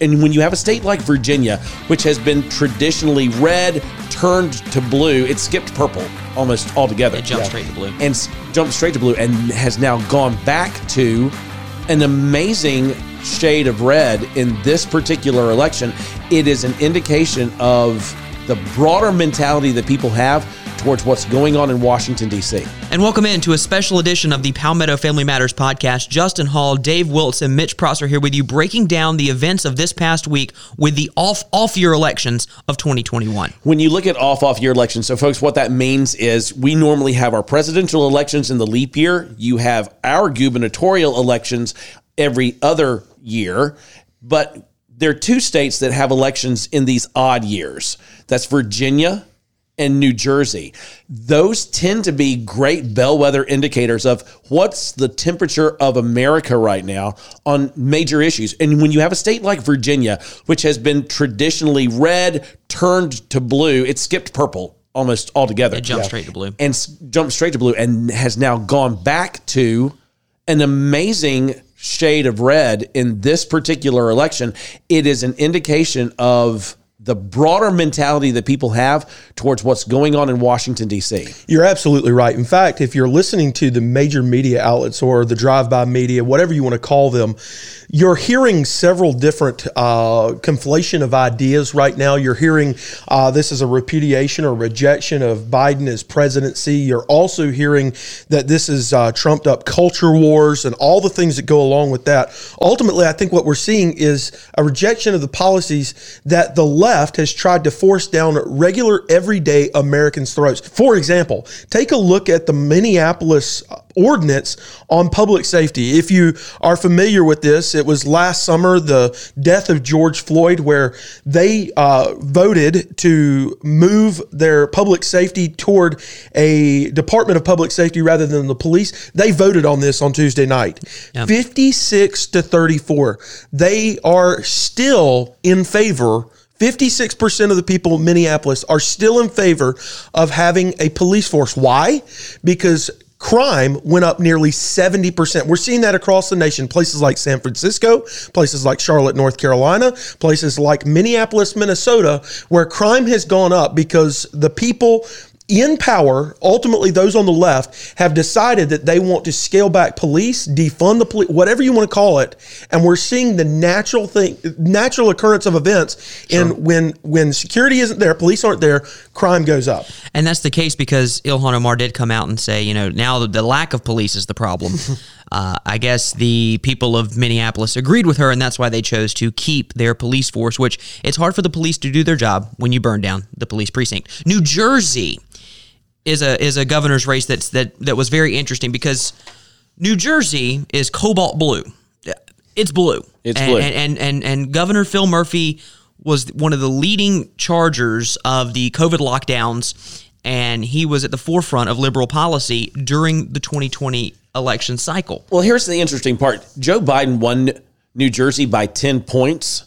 And when you have a state like Virginia, which has been traditionally red, turned to blue, it skipped purple almost altogether. It jumped straight to blue. And s- jumped straight to blue and has now gone back to an amazing shade of red in this particular election. It is an indication of the broader mentality that people have towards what's going on in Washington, D.C. And welcome in to a special edition of the Palmetto Family Matters podcast. Justin Hall, Dave Wilson, Mitch Prosser here with you, breaking down the events of this past week with the off off year elections of 2021. when you look at off off year elections, so folks, what that means is we normally have our presidential elections in the leap year. You have our gubernatorial elections every other year, but there are two states that have elections in these odd years. That's Virginia and New Jersey. Those tend to be great bellwether indicators of what's the temperature of America right now on major issues. And when you have a state like Virginia, which has been traditionally red, turned to blue, it skipped purple almost altogether. It jumped straight to blue. And s- jumped straight to blue and has now gone back to an amazing shade of red in this particular election. It is an indication of the broader mentality that people have towards what's going on in Washington, D.C. You're absolutely right. In fact, if you're listening to the major media outlets or the drive-by media, whatever you want to call them, you're hearing several different uh, conflation of ideas right now. You're hearing uh, this is a repudiation or rejection of Biden as presidency. You're also hearing that this is uh, trumped up culture wars and all the things that go along with that. Ultimately, I think what we're seeing is a rejection of the policies that the left has tried to force down regular, everyday Americans' throats. For example, take a look at the Minneapolis ordinance on public safety. If you are familiar with this, it was last summer, the death of George Floyd, where they uh, voted to move their public safety toward a Department of Public Safety rather than the police. They voted on this on Tuesday night. 56 to 34. They are still in favor 56% of the people in Minneapolis are still in favor of having a police force. Why? Because crime went up nearly 70%. We're seeing that across the nation. Places like San Francisco, places like Charlotte, North Carolina, places like Minneapolis, Minnesota, where crime has gone up because the people in power, ultimately those on the left, have decided that they want to scale back police, defund the police, whatever you want to call it, and we're seeing the natural thing, natural occurrence of events. And when when security isn't there, police aren't there, crime goes up. And that's the case because Ilhan Omar did come out and say, you know, now the, the lack of police is the problem. uh, I guess the people of Minneapolis agreed with her, and that's why they chose to keep their police force, which it's hard for the police to do their job when you burn down the police precinct. New Jersey is a is a governor's race that's that that was very interesting because New Jersey is cobalt blue. It's blue. It's and, blue. And, and and and Governor Phil Murphy was one of the leading chargers of the COVID lockdowns, and he was at the forefront of liberal policy during the 2020 election cycle. Well, here's the interesting part Joe Biden won New Jersey by 10 points.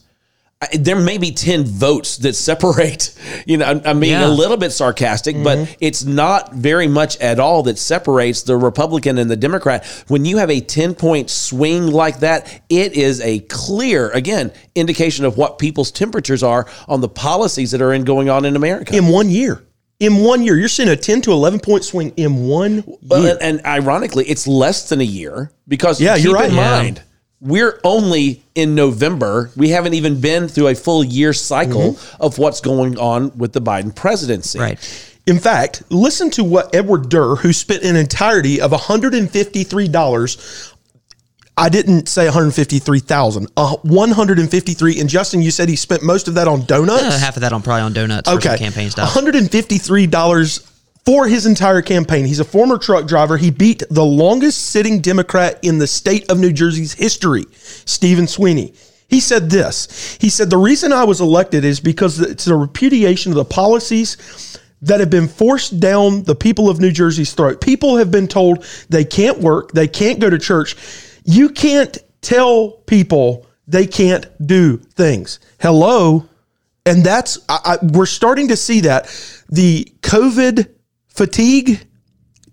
I- There may be 10 votes that separate. You know, I'm, I'm being Yeah. a little bit sarcastic, but mm-hmm. it's not very much at all that separates the Republican and the Democrat. When you have a 10 point swing like that, it is a clear, again, indication of what people's temperatures are on the policies that are in going on in America. In one year. In one year. You're seeing a 10 to 11 point swing in one Well, year. and, and ironically, it's less than a year because Yeah, keep you're right. in Yeah. mind we're only in November. We haven't even been through a full year cycle Mm-hmm. of what's going on with the Biden presidency. Right. In fact, listen to what Edward Durr, who spent an entirety of $153 I didn't say 153,000. Uh, 153 and Justin you said he spent most of that on donuts? Uh, half of that on probably on donuts for okay. campaign stuff. $153 for his entire campaign. He's a former truck driver. He beat the longest sitting Democrat in the state of New Jersey's history, Stephen Sweeney. He said this. He said, The reason I was elected is because it's a repudiation of the policies that have been forced down the people of New Jersey's throat. People have been told they can't work, they can't go to church. You can't tell people they can't do things. Hello. And that's, I, I, we're starting to see that the COVID fatigue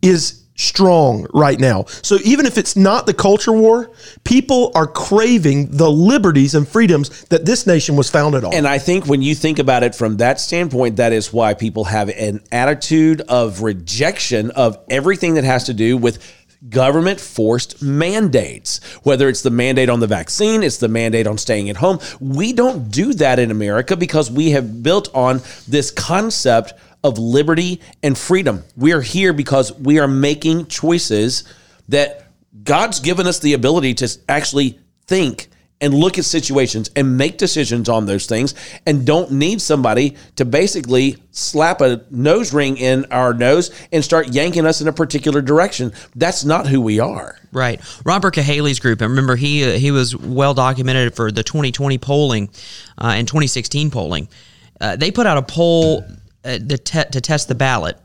is strong right now. So even if it's not the culture war, people are craving the liberties and freedoms that this nation was founded on. And I think when you think about it from that standpoint, that is why people have an attitude of rejection of everything that has to do with government forced mandates. Whether it's the mandate on the vaccine, it's the mandate on staying at home. We don't do that in America because we have built on this concept of liberty and freedom. We are here because we are making choices that God's given us the ability to actually think and look at situations and make decisions on those things and don't need somebody to basically slap a nose ring in our nose and start yanking us in a particular direction. That's not who we are. Right. Robert Cahaly's group, and remember, he, uh, he was well documented for the 2020 polling uh, and 2016 polling. Uh, they put out a poll uh, to, te- to test the ballot.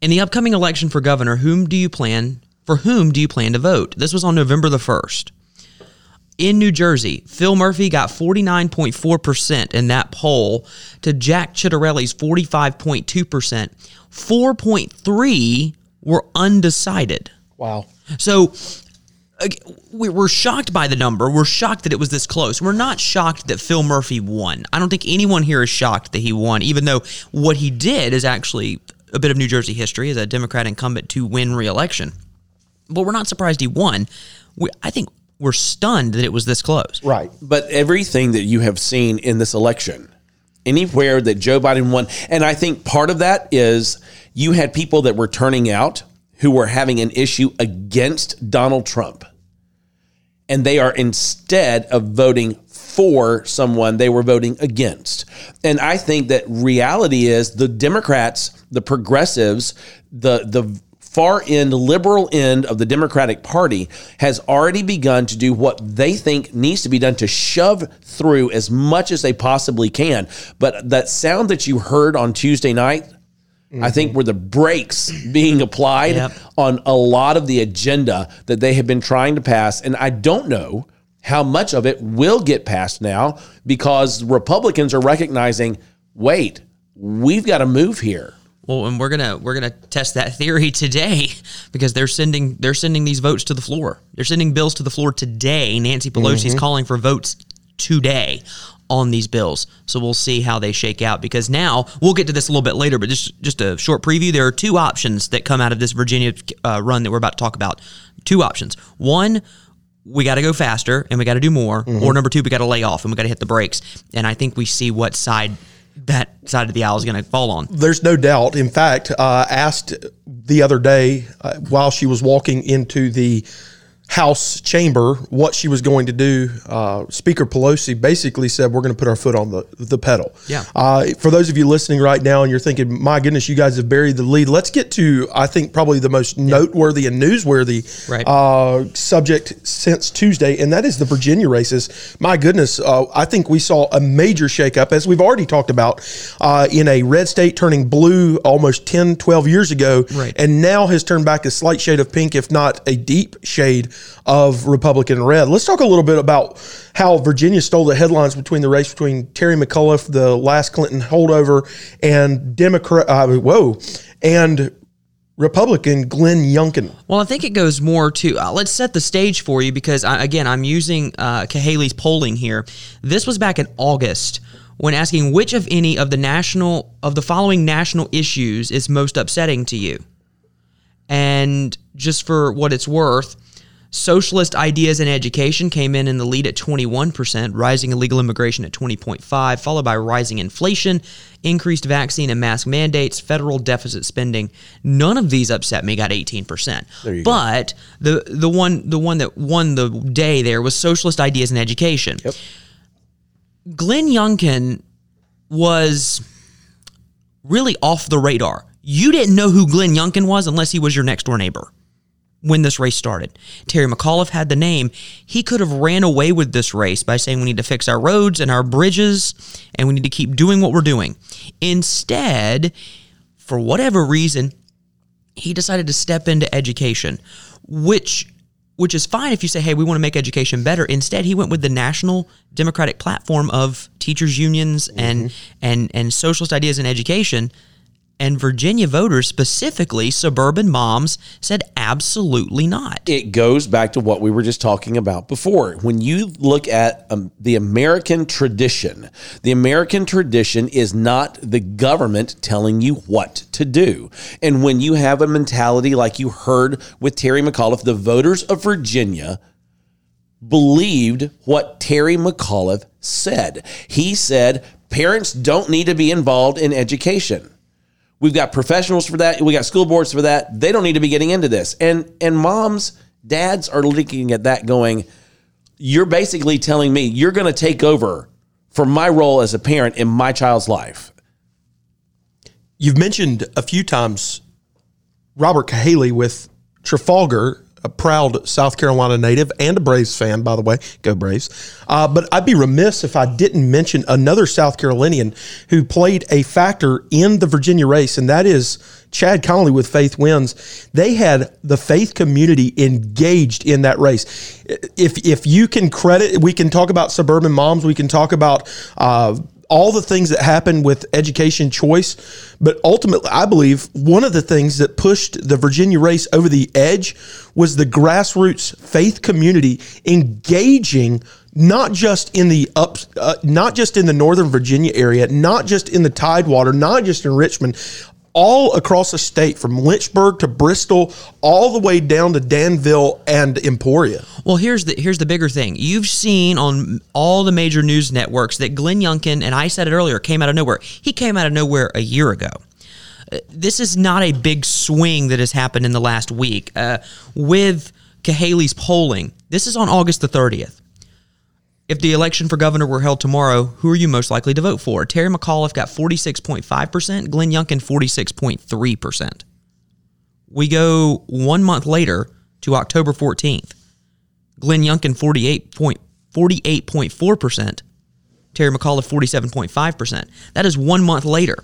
In the upcoming election for governor, whom do you plan for whom do you plan to vote? This was on November the 1st. In New Jersey, Phil Murphy got 49.4% in that poll to Jack Ciattarelli's 45.2%. 4.3 were undecided. wow. So we- we're shocked by the number. We're shocked that it was this close. We're not shocked that Phil Murphy won. I don't think anyone here is shocked that he won, even though what he did is actually a bit of New Jersey history as a Democrat incumbent to win re-election. But we're not surprised he won. We, I think we're stunned that it was this close. Right. But everything that you have seen in this election, anywhere that Joe Biden won, and I think part of that is you had people that were turning out who were having an issue against Donald Trump. And they are instead of voting for someone, they were voting against. And I think that reality is the Democrats, the progressives, the the far end liberal end of the Democratic Party has already begun to do what they think needs to be done to shove through as much as they possibly can. But that sound that you heard on Tuesday night, I think mm-hmm. were the brakes being applied Yep. on a lot of the agenda that they have been trying to pass. And I don't know how much of it will get passed now because Republicans are recognizing wait, we've got to move here. Well, and we're gonna we're gonna test that theory today because they're sending they're sending these votes to the floor. They're sending bills to the floor today. Nancy Pelosi's calling for votes today on these bills. So we'll see how they shake out because now we'll get to this a little bit later, but just just a short preview. There are two options that come out of this Virginia uh, run that we're about to talk about. Two options. One, we got to go faster and we got to do more. Or number two, we got to lay off and we got to hit the brakes. And I think we see what side that side of the aisle is going to fall on. There's no doubt. In fact, uh, asked the other day uh, while she was walking into the House chamber what she was going to do. Uh, Speaker Pelosi basically said, "We're going to put our foot on the the pedal." Yeah. Uh, for those of you listening right now, and you're thinking, "My goodness, you guys have buried the lead." Let's get to, I think, probably the most noteworthy and newsworthy Right. uh, subject since Tuesday, and that is the Virginia races. My goodness, uh, I think we saw a major shakeup, as we've already talked about, uh, in a red state turning blue almost 10, 12 years ago, Right. and now has turned back a slight shade of pink, if not a deep shade of Republican red. Let's talk a little bit about how Virginia stole the headlines between the race between Terry McAuliffe, the last Clinton holdover, and Democrat, uh, whoa, and Republican Glenn Youngkin. Well, I think it goes more to uh, let's set the stage for you because I, again, I'm using uh, Cahaly's polling here. This was back in August when asking which of any of the national of the following national issues is most upsetting to you. And just for what it's worth, socialist ideas and education came in in the lead at 21%, rising illegal immigration at 20.5, followed by rising inflation, increased vaccine and mask mandates, federal deficit spending. None of these upset me, got 18%. but the the one the one that won the day there was socialist ideas and education. Yep. Glenn Youngkin was really off the radar. You didn't know who Glenn Youngkin was unless he was your next door neighbor when this race started. Terry McAuliffe had the name. He could have ran away with this race by saying we need to fix our roads and our bridges and we need to keep doing what we're doing. Instead, for whatever reason, he decided to step into education, which which is fine if you say, "Hey, we want to make education better." Instead, he went with the national democratic platform of teachers unions and mm-hmm. and and socialist ideas in education And Virginia voters, specifically suburban moms, said absolutely not. it goes back to what we were just talking about before. When you look at um, the American tradition, the American tradition is not the government telling you what to do. And when you have a mentality like you heard with Terry McAuliffe, the voters of Virginia believed what Terry McAuliffe said. He said parents don't need to be involved in education. We've got professionals for that. We got school boards for that. They don't need to be getting into this. And and moms, dads are looking at that going, you're basically telling me you're going to take over for my role as a parent in my child's life. You've mentioned a few times Robert Cahaly with Trafalgar, a proud South Carolina native and a Braves fan, by the way. Go Braves. Uh, but I'd be remiss if I didn't mention another South Carolinian who played a factor in the Virginia race, and that is Chad Connelly with Faith Wins. They had the faith community engaged in that race. If if you can credit, we can talk about suburban moms. We can talk about. Uh, all the things that happened with education choice. But ultimately, I believe one of the things that pushed the Virginia race over the edge was the grassroots faith community engaging not just in the up, uh, not just in the Northern Virginia area, not just in the Tidewater, not just in Richmond, all across the state from Lynchburg to Bristol, all the way down to Danville and Emporia. Well, here's the here's the bigger thing. You've seen on all the major news networks that Glenn Youngkin, and I said it earlier, came out of nowhere. He came out of nowhere a year ago. Uh, This is not a big swing that has happened in the last week. Uh, with Cahaly's polling, this is on August the 30th. If the election for governor were held tomorrow, who are you most likely to vote for? Terry McAuliffe got 46.5%, Glenn Youngkin 46.3%. We go one month later to October 14th. Glenn Youngkin 48 point, 48.4%, Terry McAuliffe 47.5%. That is one month later.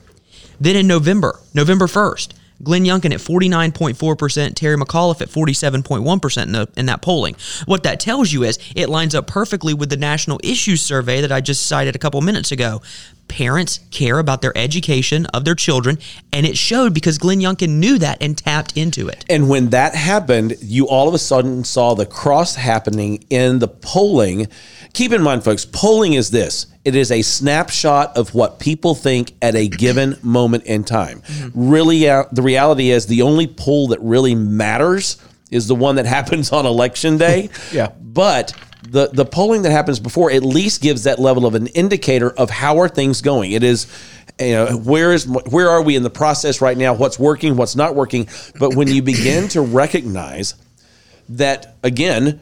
Then in November, November 1st, Glenn Youngkin at 49.4%, Terry McAuliffe at 47.1% in, the, in that polling. What that tells you is it lines up perfectly with the National Issues Survey that I just cited a couple minutes ago. Parents care about their education of their children, and it showed because Glenn Youngkin knew that and tapped into it. And when that happened, you all of a sudden saw the cross happening in the polling. Keep in mind, folks, polling is this it is a snapshot of what people think at a given moment in time. Really, uh, the reality is the only poll that really matters is the one that happens on election day. Yeah. But the the polling that happens before at least gives that level of an indicator of how are things going. It is you know where is where are we in the process right now? What's working? What's not working? But when you begin to recognize that again,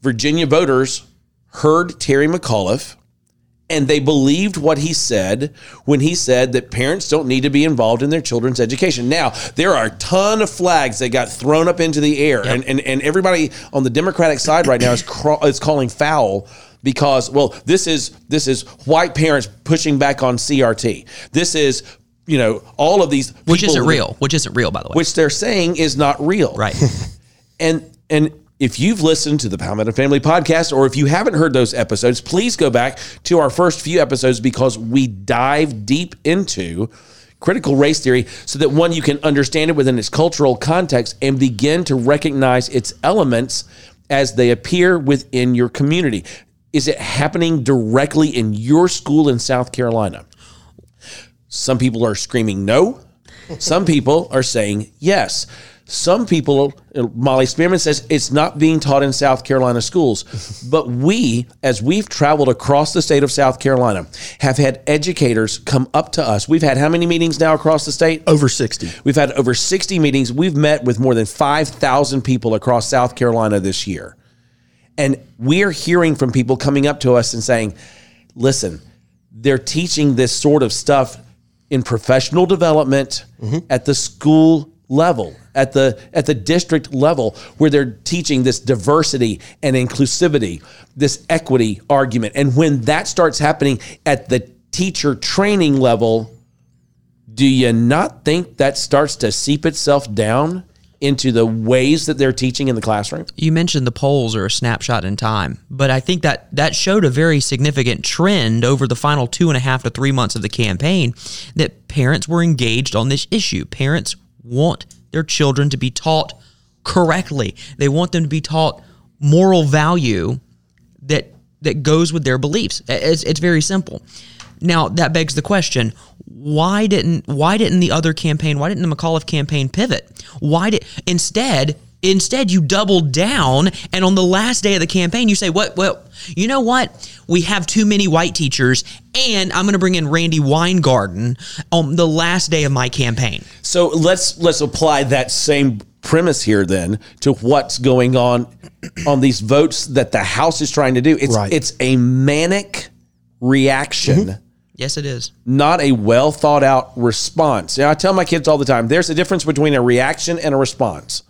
Virginia voters heard Terry McAuliffe and they believed what he said when he said that parents don't need to be involved in their children's education. Now, there are a ton of flags that got thrown up into the air, and, and, and everybody on the Democratic side right now is, craw- is calling foul because, well, this is this is white parents pushing back on CRT. This is you know all of these Which isn't real. Which isn't real, by the way. which they're saying is not real. right. And and if you've listened to the Palmetto Family podcast, or if you haven't heard those episodes, please go back to our first few episodes because we dive deep into critical race theory so that one you can understand it within its cultural context and begin to recognize its elements as they appear within your community. Is it happening directly in your school in South Carolina? Some people are screaming no. Some people are saying yes. Some people, uh, Molly Spearman says it's not being taught in South Carolina schools. But we, as we've traveled across the state of South Carolina, have had educators come up to us. We've had how many meetings now across the state? Over 60. We've had over 60 meetings. We've met with more than 5,000 people across South Carolina this year. And we're hearing from people coming up to us and saying, listen, they're teaching this sort of stuff in professional development mm-hmm. at the school level at the at the district level where they're teaching this diversity and inclusivity this equity argument and when that starts happening at the teacher training level do you not think that starts to seep itself down into the ways that they're teaching in the classroom? You mentioned the polls are a snapshot in time, but I think that that showed a very significant trend over the final two and a half to three months of the campaign that parents were engaged on this issue. Parents want their children to be taught correctly. They want them to be taught moral value that that goes with their beliefs. It's, it's very simple. Now that begs the question: Why didn't Why didn't the other campaign? Why didn't the McAuliffe campaign pivot? Why did instead? Instead, you double down, and on the last day of the campaign, you say, "What? Well, you know what? We have too many white teachers, and I'm going to bring in Randi Weingarten on the last day of my campaign." So let's let's apply that same premise here then to what's going on on these votes that the House is trying to do. It's Right. it's a manic reaction. Mm-hmm. Yes, it is. not a well thought out response. Now, I tell my kids all the time there's a difference between a reaction and a response.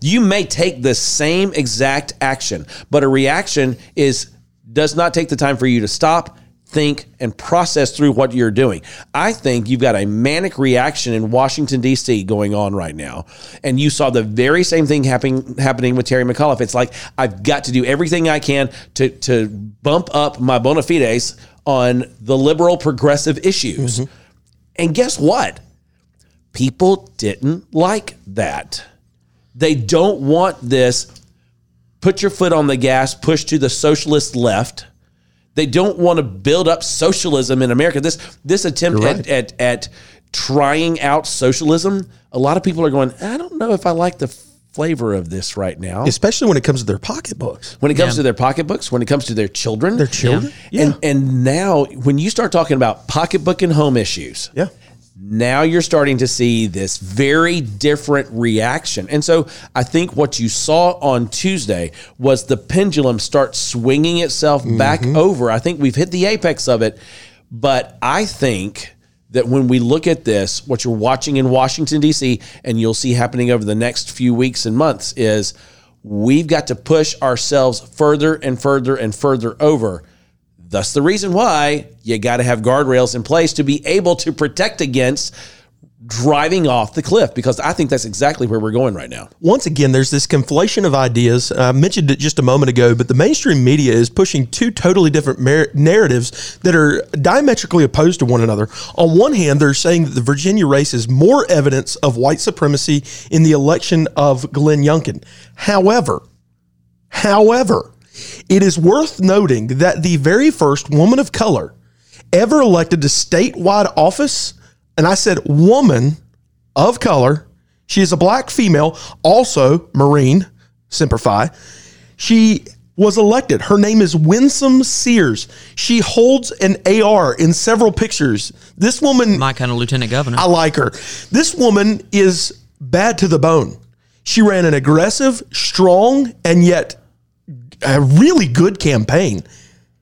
You may take the same exact action, but a reaction is does not take the time for you to stop, think, and process through what you're doing. I think you've got a manic reaction in Washington D.C. going on right now, and you saw the very same thing happening happening with Terry McAuliffe. It's like I've got to do everything I can to to bump up my bona fides on the liberal progressive issues. Mm-hmm. And guess what? People didn't like that. They don't want this put your foot on the gas, push to the socialist left. They don't want to build up socialism in America. This this attempt You're at, at at trying out socialism, a lot of people are going, I don't know if I like the flavor of this right now. especially when it comes to their pocketbooks. when it comes to their pocketbooks, when it comes to their children, Their children? and and now when you start talking about pocketbook and home issues, Yeah. Now you're starting to see this very different reaction. And so I think what you saw on Tuesday was the pendulum start swinging itself back mm-hmm. over. I think we've hit the apex of it, but I think that when we look at this, what you're watching in Washington D.C. and you'll see happening over the next few weeks and months is we've got to push ourselves further and further and further over. Thus, the reason why you got to have guardrails in place to be able to protect against driving off the cliff, because I think that's exactly where we're going right now. once again, there's this conflation of ideas. Uh, I mentioned it just a moment ago, but the mainstream media is pushing two totally different mar- narratives that are diametrically opposed to one another. On one hand, they're saying that the Virginia race is more evidence of white supremacy in the election of Glenn Youngkin. However, However, it is worth noting that the very first woman of color ever elected to statewide office, and I said woman of color, she is a black female, also Marine, Semper Fi. She was elected. Her name is Winsome Sears. She holds an AR in several pictures. This woman My kind of lieutenant governor. I like her. This woman is bad to the bone. She ran an aggressive, strong, and yet a really good campaign.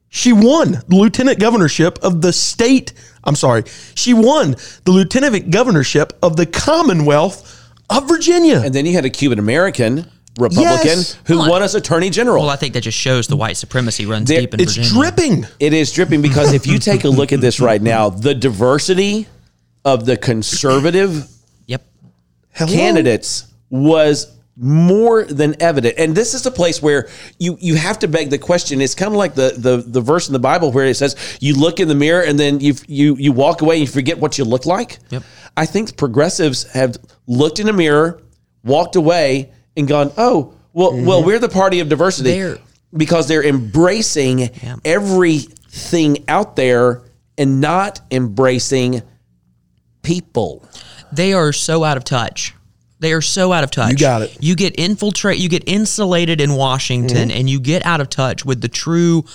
She won the lieutenant governorship of the state. I'm sorry. She won the lieutenant governorship of the Commonwealth of Virginia. And then you had a Cuban American Republican Yes. who Well, won as attorney general. well, I think that just shows the white supremacy runs There- deep in it's Virginia. It's dripping. It is dripping because if you take a look at this right now, the diversity of the conservative Yep. Hello? candidates was more than evident. And this is a place where you you have to beg the question. It's kind of like the the the verse in the Bible where it says you look in the mirror and then you you you walk away and you forget what you look like. Yep. I think progressives have looked in a mirror, walked away and gone, "Oh, well mm-hmm. well we're the party of diversity." They're- because they're embracing everything out there and not embracing people. They are so out of touch. They are so out of touch. You got it. You get infiltrate. You get insulated in Washington, Mm-hmm. and you get out of touch with the true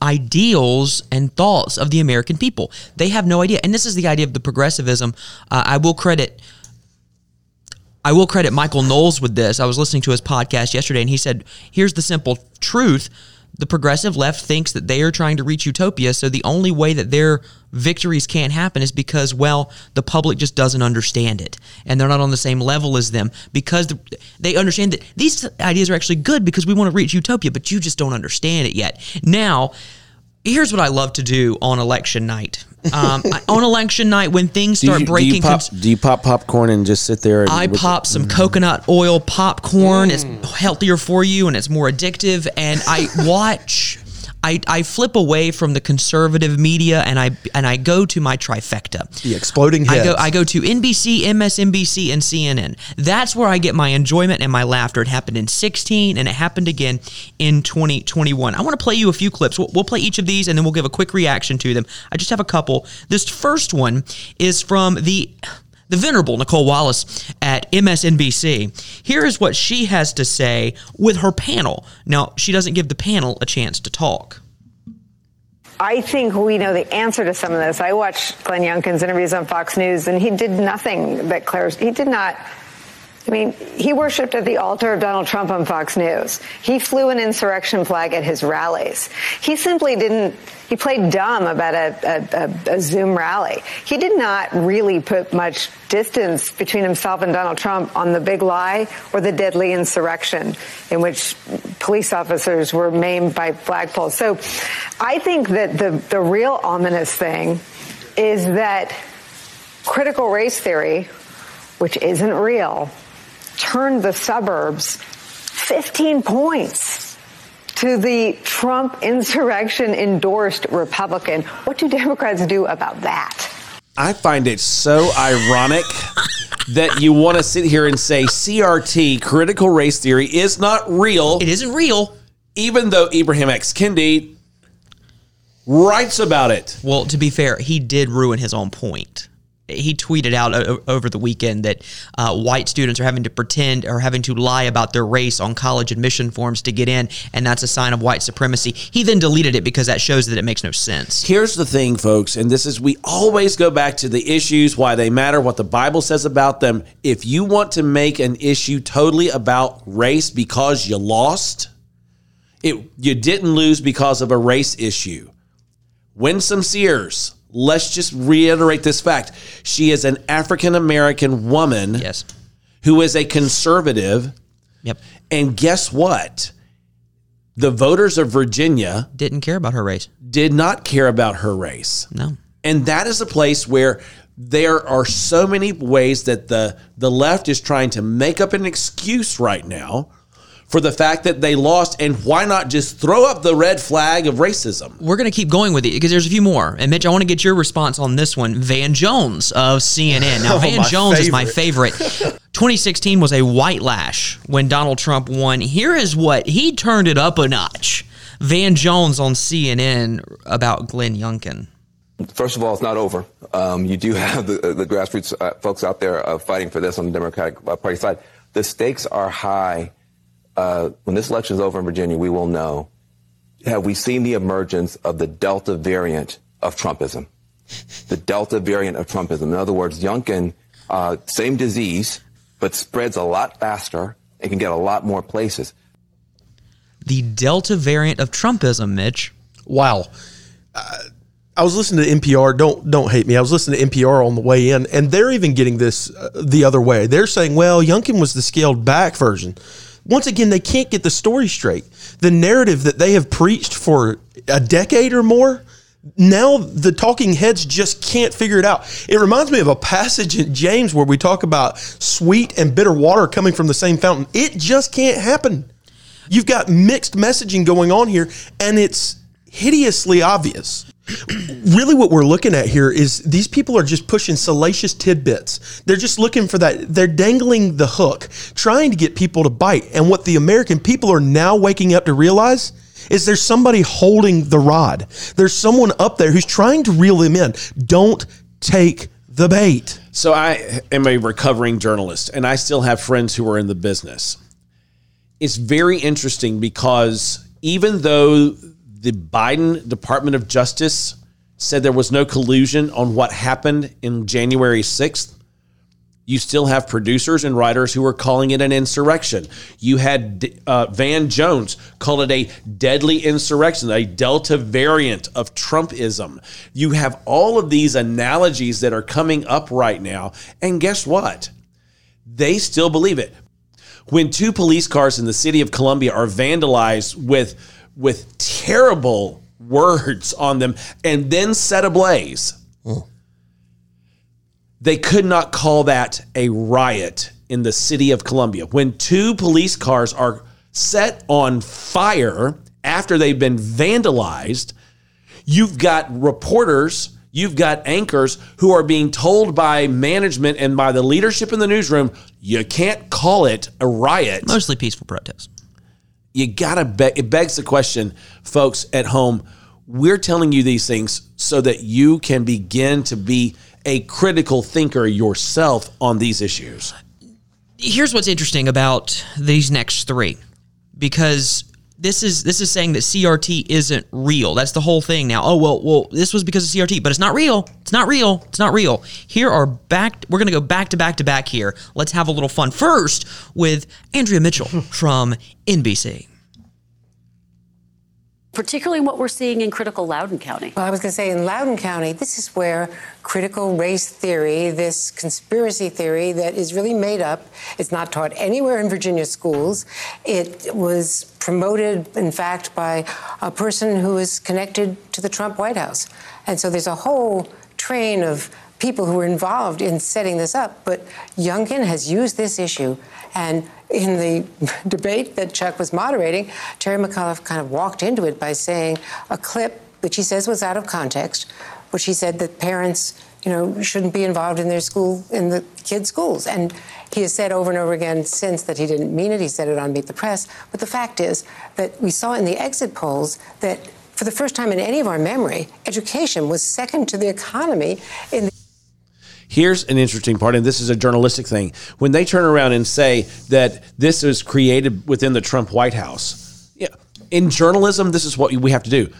ideals and thoughts of the American people. They have no idea, and this is the idea of the progressivism. Uh, I will credit. I will credit Michael Knowles with this. I was listening to his podcast yesterday, and he said, "Here's the simple truth: the progressive left thinks that they are trying to reach utopia. So the only way that their victories can't happen is because, well, the public just doesn't understand it, and they're not on the same level as them because the, they understand that these ideas are actually good because we want to reach utopia, but you just don't understand it yet. Now, here's what I love to do on election night. Um, I- on election night, when things Do start you, do, breaking, you pop, cons- do you pop popcorn and just sit there? And I pop some coconut oil popcorn. It's healthier for you and it's more addictive. And I watch. I, I flip away from the conservative media and I and I go to my trifecta. The exploding I go I go to NBC, MSNBC, and CNN. That's where I get my enjoyment and my laughter. It happened in 16 and it happened again in 2021. I want to play you a few clips. We'll, we'll play each of these and then we'll give a quick reaction to them. I just have a couple. This first one is from the the venerable Nicolle Wallace at MSNBC. Here is what she has to say with her panel. Now, she doesn't give the panel a chance to talk. I think we know the answer to some of this. I watched Glenn Youngkin's interviews on Fox News, and he did nothing that Claire's. He did not. I mean, he worshipped at the altar of Donald Trump on Fox News. He flew an insurrection flag at his rallies. He simply didn't. He played dumb about a, a, a, a Zoom rally. He did not really put much distance between himself and Donald Trump on the big lie or the deadly insurrection in which police officers were maimed by flagpoles. So I think that the, the real ominous thing is that critical race theory, which isn't real, turned the suburbs 15 points to the Trump insurrection endorsed Republican. What do Democrats do about that? I find it so ironic that you want to sit here and say CRT, critical race theory, is not real, It isn't real. even though Ibram X. Kendi writes about it. Well, to be fair, he did ruin his own point. He tweeted out over the weekend that uh, white students are having to pretend or having to lie about their race on college admission forms to get in, and that's a sign of white supremacy. He then deleted it because that shows that it makes no sense. Here's the thing, folks, and this is we always go back to the issues, why they matter, what the Bible says about them. If you want to make an issue totally about race because you lost, it you didn't lose because of a race issue. Winsome Sears, let's just reiterate this fact. She is an African American woman Yes. who is a conservative. Yep. And guess what? The voters of Virginia Didn't care about her race. did not care about her race. No. And that is a place where there are so many ways that the the left is trying to make up an excuse right now for the fact that they lost and why not just throw up the red flag of racism? We're going to keep going with it because there's a few more. And Mitch, I want to get your response on this one. Van Jones of CNN. Now, Oh, Van my Jones is my favorite. 2016 was a white lash when Donald Trump won. Here is what he turned it up a notch. Van Jones on CNN about Glenn Youngkin. First of all, it's not over. Um, you do have the, the grassroots uh, folks out there uh, fighting for this on the Democratic uh, Party side. The stakes are high. Uh, when this election is over in Virginia, we will know. Have we seen the emergence of the Delta variant of Trumpism? The Delta variant of Trumpism. In other words, Youngkin, uh, same disease, but spreads a lot faster and can get a lot more places. The Delta variant of Trumpism, Mitch. Wow. Uh, I was listening to NPR. Don't don't hate me. I was listening to NPR on the way in, and they're even getting this uh, the other way. They're saying, "Well, Youngkin was the scaled back version." Once again, they can't get the story straight. The narrative that they have preached for a decade or more. Now the talking heads just can't figure it out. It reminds me of a passage in James where we talk about sweet and bitter water coming from the same fountain. It just can't happen. You've got mixed messaging going on here, and it's hideously obvious. Really, what we're looking at here is these people are just pushing salacious tidbits. They're just looking for that. They're dangling the hook, trying to get people to bite. And what the American people are now waking up to realize is there's somebody holding the rod. There's someone up there who's trying to reel them in. Don't take the bait. So I am a recovering journalist and I still have friends who are in the business. It's very interesting because even though the Biden Department of Justice said there was no collusion on what happened in January 6th, you still have producers and writers who are calling it an insurrection. You had uh, Van Jones call it a deadly insurrection, a Delta variant of Trumpism. You have all of these analogies that are coming up right now. And guess what? They still believe it. When two police cars in the city of Columbia are vandalized with, with terrible words on them and then set ablaze, They could not call that a riot in the city of Columbia. When two police cars are set on fire after they've been vandalized, you've got reporters, you've got anchors who are being told by management and by the leadership in the newsroom, you can't call it a riot Mostly peaceful protest. You gotta be- it begs the question folks at home we're telling you these things so that you can begin to be a critical thinker yourself on these issues. Here's what's interesting about these next three because this is this is saying that CRT isn't real. That's the whole thing now. Oh well, well this was because of CRT, but it's not real. It's not real. It's not real. Here are back. We're gonna go back to back to back here. Let's have a little fun first with Andrea Mitchell from NBC. Particularly what we're seeing in critical Loudoun County. Well, I was going to say in Loudoun County, this is where critical race theory, this conspiracy theory that is really made up, it's not taught anywhere in Virginia schools. It was promoted, in fact, by a person who is connected to the Trump White House. And so there's a whole train of people who were involved in setting this up. But Youngkin has used this issue and in the debate that Chuck was moderating, Terry McAuliffe kind of walked into it by saying a clip which he says was out of context, which he said that parents, you know, shouldn't be involved in their school in the kids' schools. And he has said over and over again since that he didn't mean it. He said it on Meet the Press. But the fact is that we saw in the exit polls that for the first time in any of our memory, education was second to the economy in the Here's an interesting part, and this is a journalistic thing. When they turn around and say that this is created within the Trump White House, yeah, in journalism, this is what we have to do.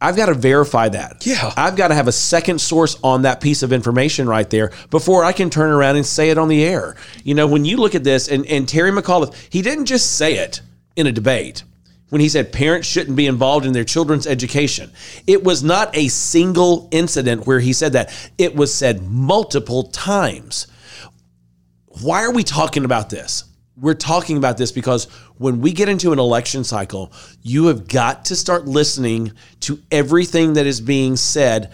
I've got to verify that. Yeah. I've got to have a second source on that piece of information right there before I can turn around and say it on the air. You know, when you look at this, and, and Terry McAuliffe, he didn't just say it in a debate when he said parents shouldn't be involved in their children's education. It was not a single incident where he said that, it was said multiple times. Why are we talking about this? We're talking about this because when we get into an election cycle, you have got to start listening to everything that is being said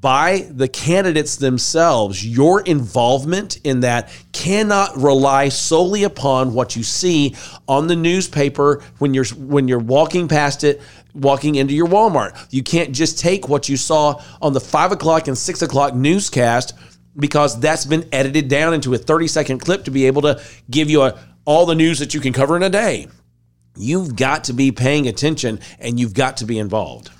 by the candidates themselves, your involvement in that cannot rely solely upon what you see on the newspaper when you're when you're walking past it, walking into your Walmart. You can't just take what you saw on the five o'clock and six o'clock newscast because that's been edited down into a 30 second clip to be able to give you a, all the news that you can cover in a day. You've got to be paying attention and you've got to be involved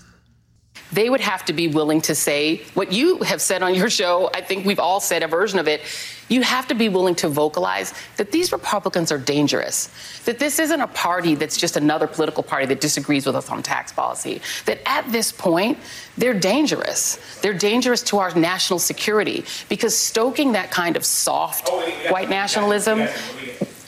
they would have to be willing to say what you have said on your show. I think we've all said a version of it. You have to be willing to vocalize that these Republicans are dangerous, that this isn't a party that's just another political party that disagrees with us on tax policy, that at this point, they're dangerous. They're dangerous to our national security because stoking that kind of soft oh, white nationalism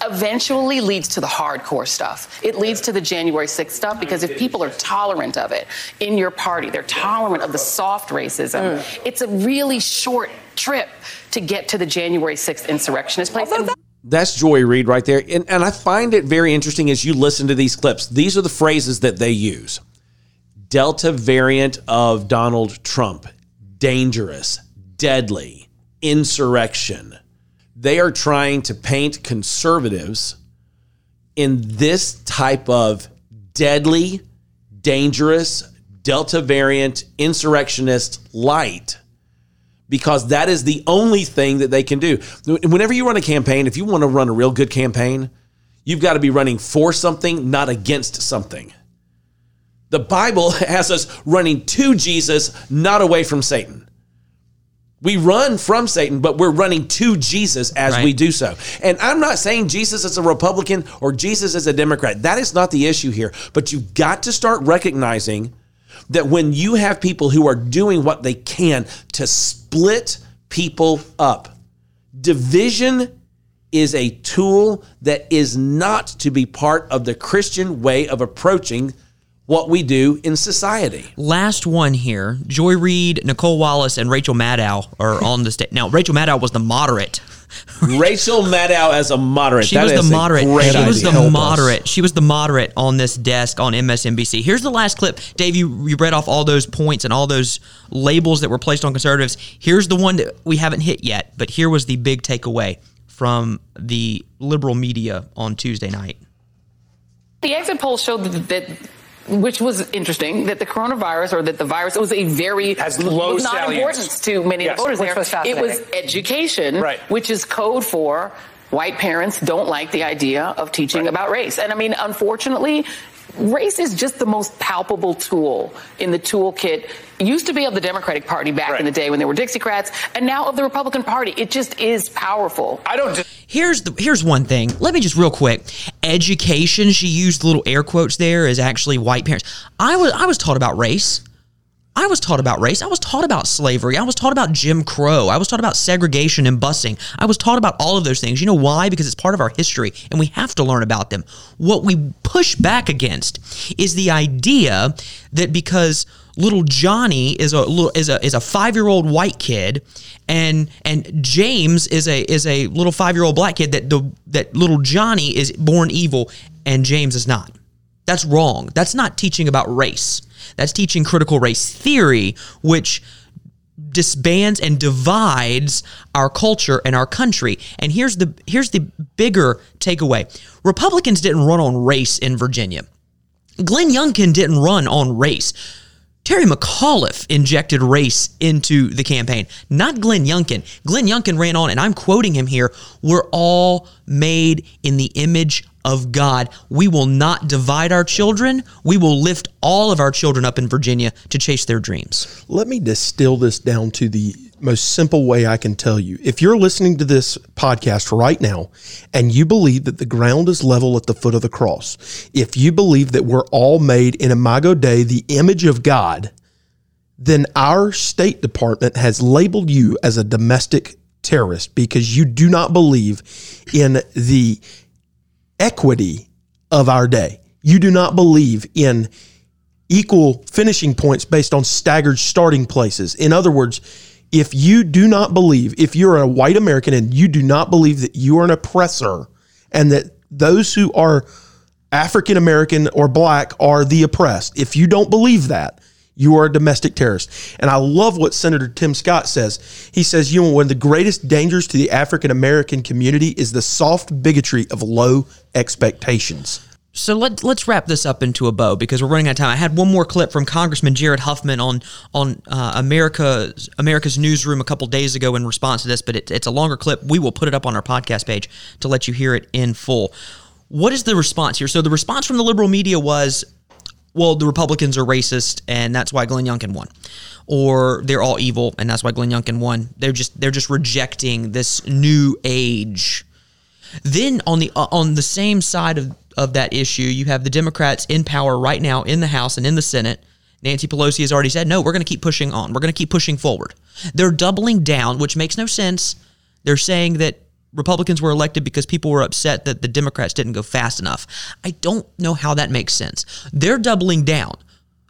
eventually leads to the hardcore stuff. It leads to the January 6th stuff because if people are tolerant of it in your party, they're tolerant of the soft racism, mm. it's a really short trip to get to the January 6th insurrectionist place. That's Joy Reid right there. And, and I find it very interesting as you listen to these clips. These are the phrases that they use Delta variant of Donald Trump, dangerous, deadly, insurrection they are trying to paint conservatives in this type of deadly, dangerous, Delta variant insurrectionist light because that is the only thing that they can do. Whenever you run a campaign, if you want to run a real good campaign, you've got to be running for something, not against something. The Bible has us running to Jesus, not away from Satan. We run from Satan, but we're running to Jesus as right. we do so. And I'm not saying Jesus is a Republican or Jesus is a Democrat. That is not the issue here. But you've got to start recognizing that when you have people who are doing what they can to split people up, division is a tool that is not to be part of the Christian way of approaching what we do in society. Last one here. Joy Reid, Nicolle Wallace, and Rachel Maddow are on the stage. Now, Rachel Maddow was the moderate Rachel Maddow as a moderate. She That was is the moderate. great She was the Help us. moderate. She was the moderate on this desk on MSNBC. Here's the last clip. Dave, you, you read off all those points and all those labels that were placed on conservatives. Here's the one that we haven't hit yet, but here was the big takeaway from the liberal media on Tuesday night. The exit polls showed that, that which was interesting, that the coronavirus or that the virus was a very Has low was not importance to many Yes, of the voters which there. was it was education, Right. which is code for white parents don't like the idea of teaching about race. And I mean, unfortunately, race is just the most palpable tool in the toolkit. It used to be of the Democratic Party back Right. in the day when they were Dixiecrats, and now of the Republican Party. It just is powerful. I don't. Just, Here's the here's one thing. Let me just real quick. Education. She used little air quotes there. Is actually white parents. I was I was taught about race. I was taught about race. I was taught about slavery. I was taught about Jim Crow. I was taught about segregation and busing. I was taught about all of those things. You know why? Because it's part of our history and we have to learn about them. What we push back against is the idea that because little Johnny is a is a is a 5-year-old white kid and and James is a is a little 5-year-old black kid that the that little Johnny is born evil and James is not. That's wrong. That's not teaching about race. That's teaching critical race theory, which disbands and divides our culture and our country. And here's the here's the bigger takeaway. Republicans didn't run on race in Virginia. Glenn Youngkin didn't run on race. Terry McAuliffe injected race into the campaign, not Glenn Youngkin. Glenn Youngkin ran on, and I'm quoting him here We're all made in the image of God. We will not divide our children. We will lift all of our children up in Virginia to chase their dreams. Let me distill this down to the most simple way I can tell you. If you're listening to this podcast right now and you believe that the ground is level at the foot of the cross, if you believe that we're all made in Imago Dei, the image of God, then our State Department has labeled you as a domestic terrorist because you do not believe in the equity of our day. You do not believe in equal finishing points based on staggered starting places. In other words, if you do not believe, if you're a white American and you do not believe that you are an oppressor and that those who are African American or black are the oppressed, if you don't believe that, you are a domestic terrorist. And I love what Senator Tim Scott says. He says, you know, one of the greatest dangers to the African American community is the soft bigotry of low expectations. So let, let's wrap this up into a bow because we're running out of time. I had one more clip from Congressman Jared Huffman on on uh, America's America's Newsroom a couple days ago in response to this, but it, it's a longer clip. We will put it up on our podcast page to let you hear it in full. What is the response here? So the response from the liberal media was, well, the Republicans are racist, and that's why Glenn Youngkin won, or they're all evil, and that's why Glenn Youngkin won. They're just they're just rejecting this new age then on the uh, on the same side of, of that issue, you have the Democrats in power right now in the House and in the Senate. Nancy Pelosi has already said, no, we're going to keep pushing on. We're going to keep pushing forward. They're doubling down, which makes no sense. They're saying that Republicans were elected because people were upset that the Democrats didn't go fast enough. I don't know how that makes sense. They're doubling down.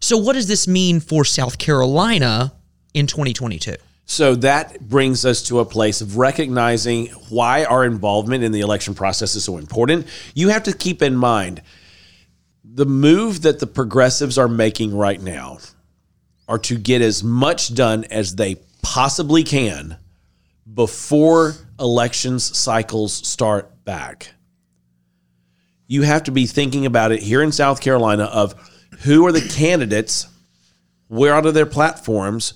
So, what does this mean for South Carolina in 2022? So that brings us to a place of recognizing why our involvement in the election process is so important. You have to keep in mind the move that the progressives are making right now are to get as much done as they possibly can before elections cycles start back. You have to be thinking about it here in South Carolina of who are the candidates, where are their platforms,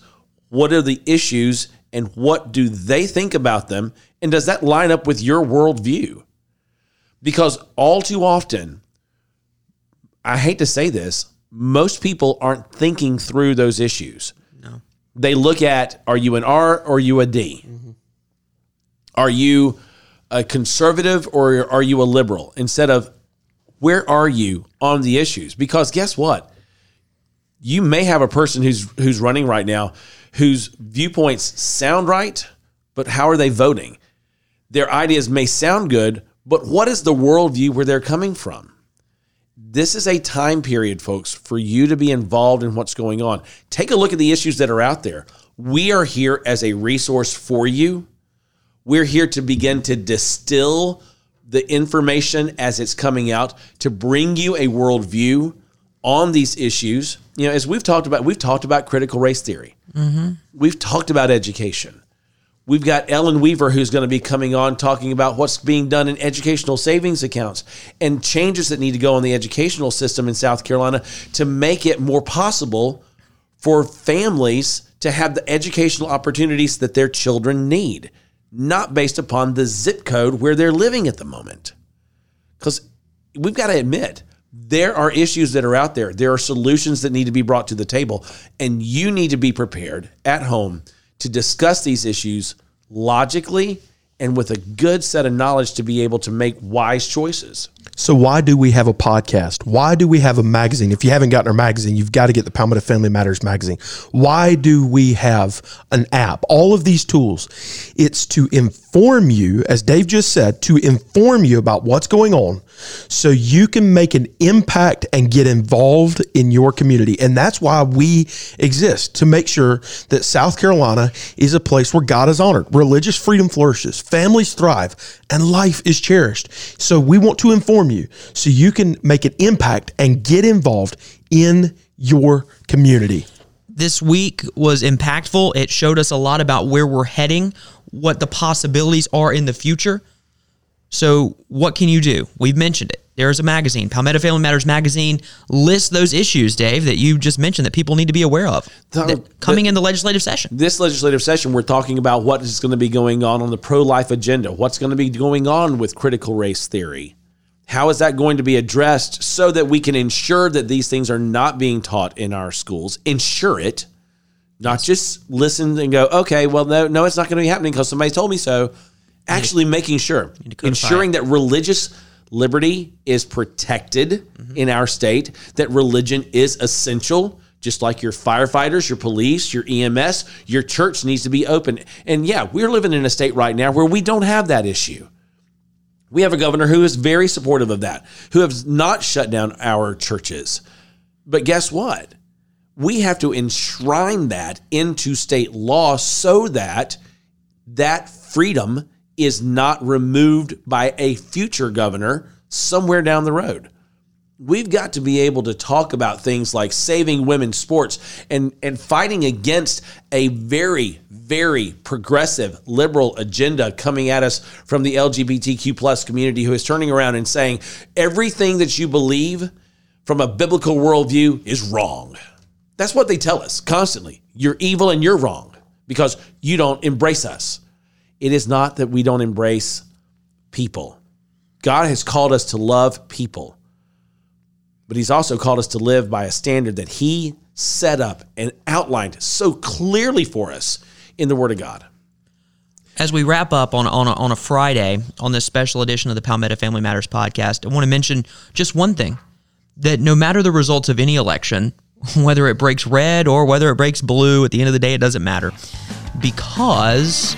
what are the issues, and what do they think about them? And does that line up with your worldview? Because all too often, I hate to say this, most people aren't thinking through those issues. No. They look at are you an R or are you a D? Mm-hmm. Are you a conservative or are you a liberal? Instead of where are you on the issues? Because guess what? You may have a person who's who's running right now whose viewpoints sound right, but how are they voting? Their ideas may sound good, but what is the worldview where they're coming from? This is a time period, folks, for you to be involved in what's going on. Take a look at the issues that are out there. We are here as a resource for you. We're here to begin to distill the information as it's coming out to bring you a worldview on these issues. You know, as we've talked about, we've talked about critical race theory. Mm-hmm. We've talked about education. We've got Ellen Weaver who's going to be coming on talking about what's being done in educational savings accounts and changes that need to go in the educational system in South Carolina to make it more possible for families to have the educational opportunities that their children need, not based upon the zip code where they're living at the moment. Because we've got to admit, there are issues that are out there. There are solutions that need to be brought to the table, and you need to be prepared at home to discuss these issues logically and with a good set of knowledge to be able to make wise choices. So why do we have a podcast? Why do we have a magazine? If you haven't gotten our magazine, you've got to get the Palmetto Family Matters magazine. Why do we have an app? All of these tools, it's to inform you, as Dave just said, to inform you about what's going on so you can make an impact and get involved in your community. And that's why we exist to make sure that South Carolina is a place where God is honored, religious freedom flourishes, families thrive, and life is cherished. So we want to inform you so you can make an impact and get involved in your community. this week was impactful. It showed us a lot about where we're heading, what the possibilities are in the future. So, what can you do? We've mentioned it. There's a magazine, Palmetto Family Matters magazine, lists those issues, Dave, that you just mentioned that people need to be aware of The- that coming the- in the legislative session. This legislative session, we're talking about what is going to be going on on the pro life agenda, what's going to be going on with critical race theory. How is that going to be addressed so that we can ensure that these things are not being taught in our schools? Ensure it, not just listen and go, okay, well, no, no, it's not going to be happening because somebody told me so. Actually, making sure, ensuring that religious liberty is protected in our state, that religion is essential, just like your firefighters, your police, your EMS, your church needs to be open. And yeah, we're living in a state right now where we don't have that issue. We have a governor who is very supportive of that, who has not shut down our churches. But guess what? We have to enshrine that into state law so that that freedom is not removed by a future governor somewhere down the road. We've got to be able to talk about things like saving women's sports and, and fighting against a very, very progressive liberal agenda coming at us from the LGBTQ plus community who is turning around and saying everything that you believe from a biblical worldview is wrong. That's what they tell us constantly. You're evil and you're wrong because you don't embrace us. It is not that we don't embrace people. God has called us to love people, but He's also called us to live by a standard that He set up and outlined so clearly for us in the Word of God. As we wrap up on, on, a, on a Friday on this special edition of the Palmetto Family Matters podcast, I want to mention just one thing that no matter the results of any election, whether it breaks red or whether it breaks blue, at the end of the day, it doesn't matter because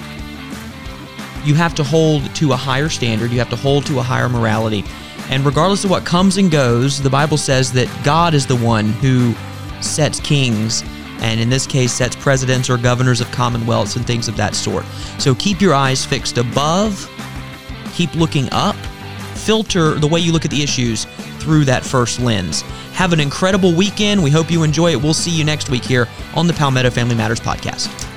you have to hold to a higher standard, you have to hold to a higher morality. And regardless of what comes and goes, the Bible says that God is the one who sets kings, and in this case, sets presidents or governors of commonwealths and things of that sort. So keep your eyes fixed above, keep looking up, filter the way you look at the issues through that first lens. Have an incredible weekend. We hope you enjoy it. We'll see you next week here on the Palmetto Family Matters podcast.